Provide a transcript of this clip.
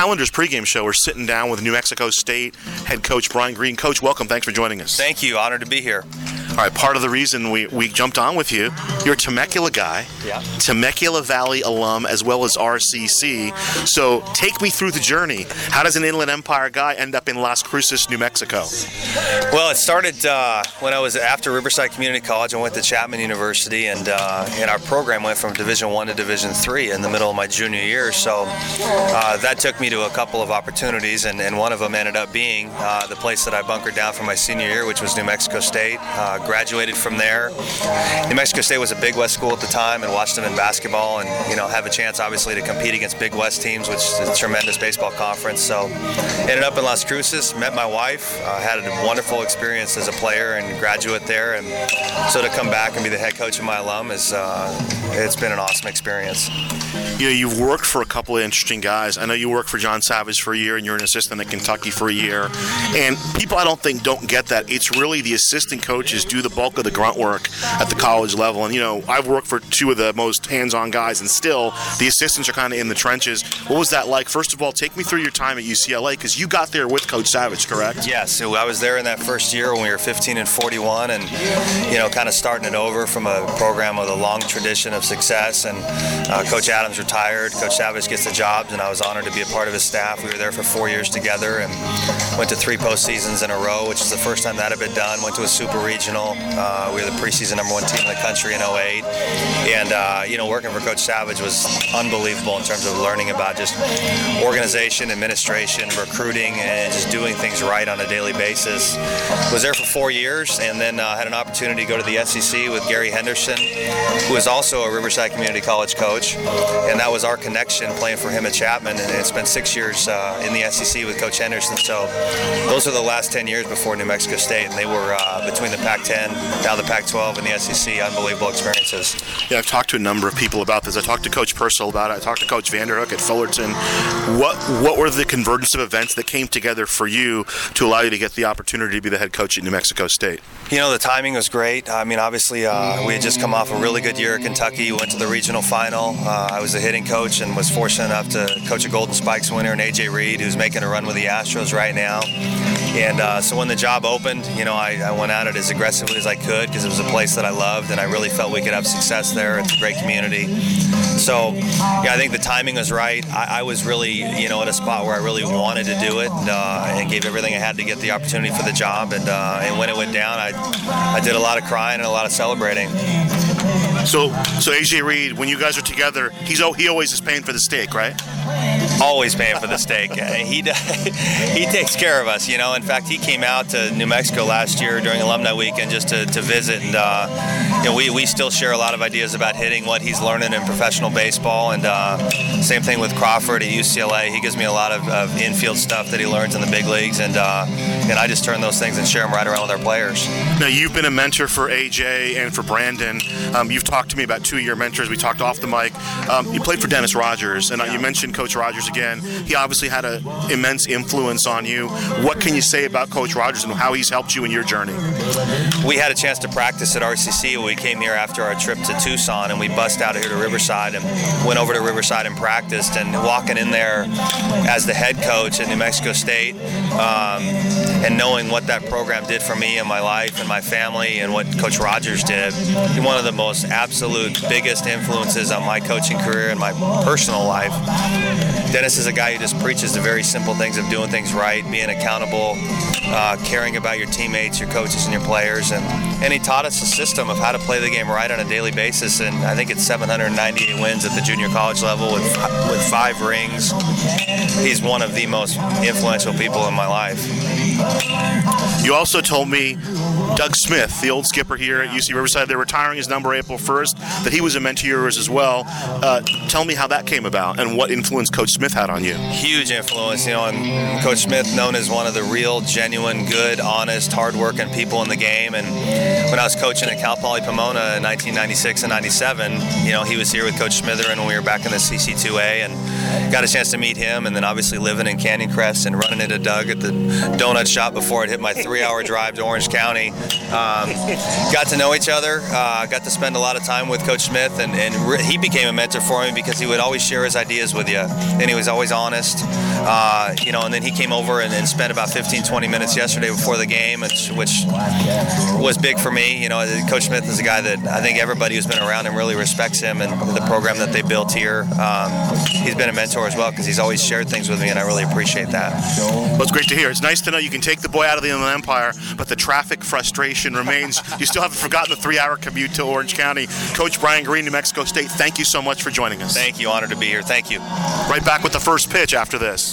Highlanders pregame show. We're sitting down with New Mexico State head coach Brian Green. Coach, welcome. Thanks for joining us. Thank you. Honored to be here. All right, part of the reason we, we jumped on with you, you're a Temecula guy, Yeah. Temecula Valley alum, as well as RCC. So take me through the journey. How does an Inland Empire guy end up in Las Cruces, New Mexico? Well, it started uh, when I was after Riverside Community College. I went to Chapman University, and uh, and our program went from Division One to Division Three in the middle of my junior year. So uh, that took me to a couple of opportunities, and, and one of them ended up being uh, the place that I bunkered down for my senior year, which was New Mexico State. Graduated from there. New Mexico State was a Big West school at the time, and watched them in basketball, and you know have a chance obviously to compete against Big West teams, which is a tremendous baseball conference. So ended up in Las Cruces, met my wife, uh, had a wonderful experience as a player and graduate there, and so to come back and be the head coach of my alum is uh, it's been an awesome experience. You know, you've worked for a couple of interesting guys. I know you worked for John Savage for a year, and you're an assistant at Kentucky for a year. And people, I don't think, don't get that. It's really the assistant coaches do the bulk of the grunt work at the college level. And you know, I've worked for two of the most hands-on guys, and still the assistants are kind of in the trenches. What was that like? First of all, take me through your time at UCLA because you got there with Coach Savage, correct? Yes, so I was there in that first year when we were 15 and 41, and you know, kind of starting it over from a program with a long tradition of success. And uh, Coach Adams retired, Coach Savage gets the job, and I was honored to be a part of his staff. We were there for four years together, and went to three postseasons in a row, which is the first time that had been done. Went to a super regional. Uh, we were the preseason number one team in the country in 08, and uh, you know, working for Coach Savage was unbelievable in terms of learning about just organization, administration, recruiting, and just doing things right on a daily basis. Was there for four years, and then uh, had an opportunity to go to the SEC with Gary Henderson, who is also a Riverside Community College coach, and that was our connection playing for him at Chapman. And it's been six years uh, in the SEC with Coach Henderson. So those are the last 10 years before New Mexico State, and they were uh, between the Pac-10, now the Pac-12, and the SEC. Unbelievable experiences. Yeah, I've talked to a number of people about this. I talked to Coach Purcell about it. I talked to Coach Vanderhook at Fullerton. What what were the convergence of events that came together for you to allow you to get the opportunity to be the head coach at New Mexico State? You know, the timing was great. I mean, obviously, uh, we had just come off a really good year at Kentucky. We went to the regional final. Uh, I was the hitting coach and was fortunate enough to coach a Golden Spikes winner and AJ Reed, who's making a run with the Astros right now. And uh, so when the job opened, you know, I, I went at it as aggressively as I could because it was a place that I loved and I really felt we could have success there. It's a great community. So, yeah, I think the timing was right. I, I was really, you know, at a spot where I really wanted to do it and, uh, and gave everything I had to get the opportunity for the job. And, uh, and when it went down, I, I did a lot of crying and a lot of celebrating. So so AJ Reed, when you guys are together, he's oh, he always is paying for the steak, right? Always paying for the steak. Uh, He he takes care of us, you know. In fact, he came out to New Mexico last year during Alumni Weekend just to, to visit, and uh, you know, we, we still share a lot of ideas about hitting, what he's learning in professional baseball, and uh, same thing with Crawford at UCLA. He gives me a lot of, of infield stuff that he learns in the big leagues, and uh, and I just turn those things and share them right around with our players. Now you've been a mentor for AJ and for Brandon. Um, you've talked to me about two of your mentors. We talked off the mic. Um, you played for Dennis Rogers, and uh, you mentioned Coach Rogers again. He obviously had an immense influence on you. What can you say about Coach Rogers and how he's helped you in your journey? we had a chance to practice at RCC when we came here after our trip to Tucson, and we bust out here to Riverside and went over to Riverside and practiced. And walking in there as the head coach at New Mexico State, um, and knowing what that program did for me and my life and my family, and what Coach Rogers did, one of the most absolute biggest influences on my coaching career and my personal life. Dennis is a guy who just preaches the very simple things of doing things right, being accountable, uh, caring about your teammates, your coaches, and your players. And, and he taught us a system of how to play the game right on a daily basis. And I think it's 798 wins at the junior college level with, with five rings. He's one of the most influential people in my life. You also told me Doug Smith, the old skipper here at UC Riverside, they're retiring his number April 1st, that he was a mentor of yours as well. Uh, tell me how that came about and what influence Coach Smith had on you. Huge influence, you know, and Coach Smith known as one of the real, genuine, good, honest, hardworking people in the game. And when I was coaching at Cal Poly Pomona in 1996 and 97, you know, he was here with Coach Smitherin when we were back in the CC2A and got a chance to meet him. And then obviously living in Canyon Crest and running into Doug at the donut shop before it hit my three-hour drive to Orange County. Um, got to know each other. Uh, got to spend a lot of time with Coach Smith, and, and re- he became a mentor for me because he would always share his ideas with you, and he was always honest. Uh, you know, and then he came over and, and, spent about 15, 20 minutes yesterday before the game, which, which was big for me. You know, Coach Smith is a guy that I think everybody who's been around him really respects him and the program that they built here. Um, he's been a mentor as well because he's always shared things with me, and I really appreciate that. Well, it's great to hear. It's nice to know you can take the boy out of the Empire, but the traffic frustration remains. you still haven't forgotten the three-hour commute to Orange County. Coach Brian Green, New Mexico State, thank you so much for joining us. Thank you. Honored to be here. Thank you. Right back with the first pitch after this.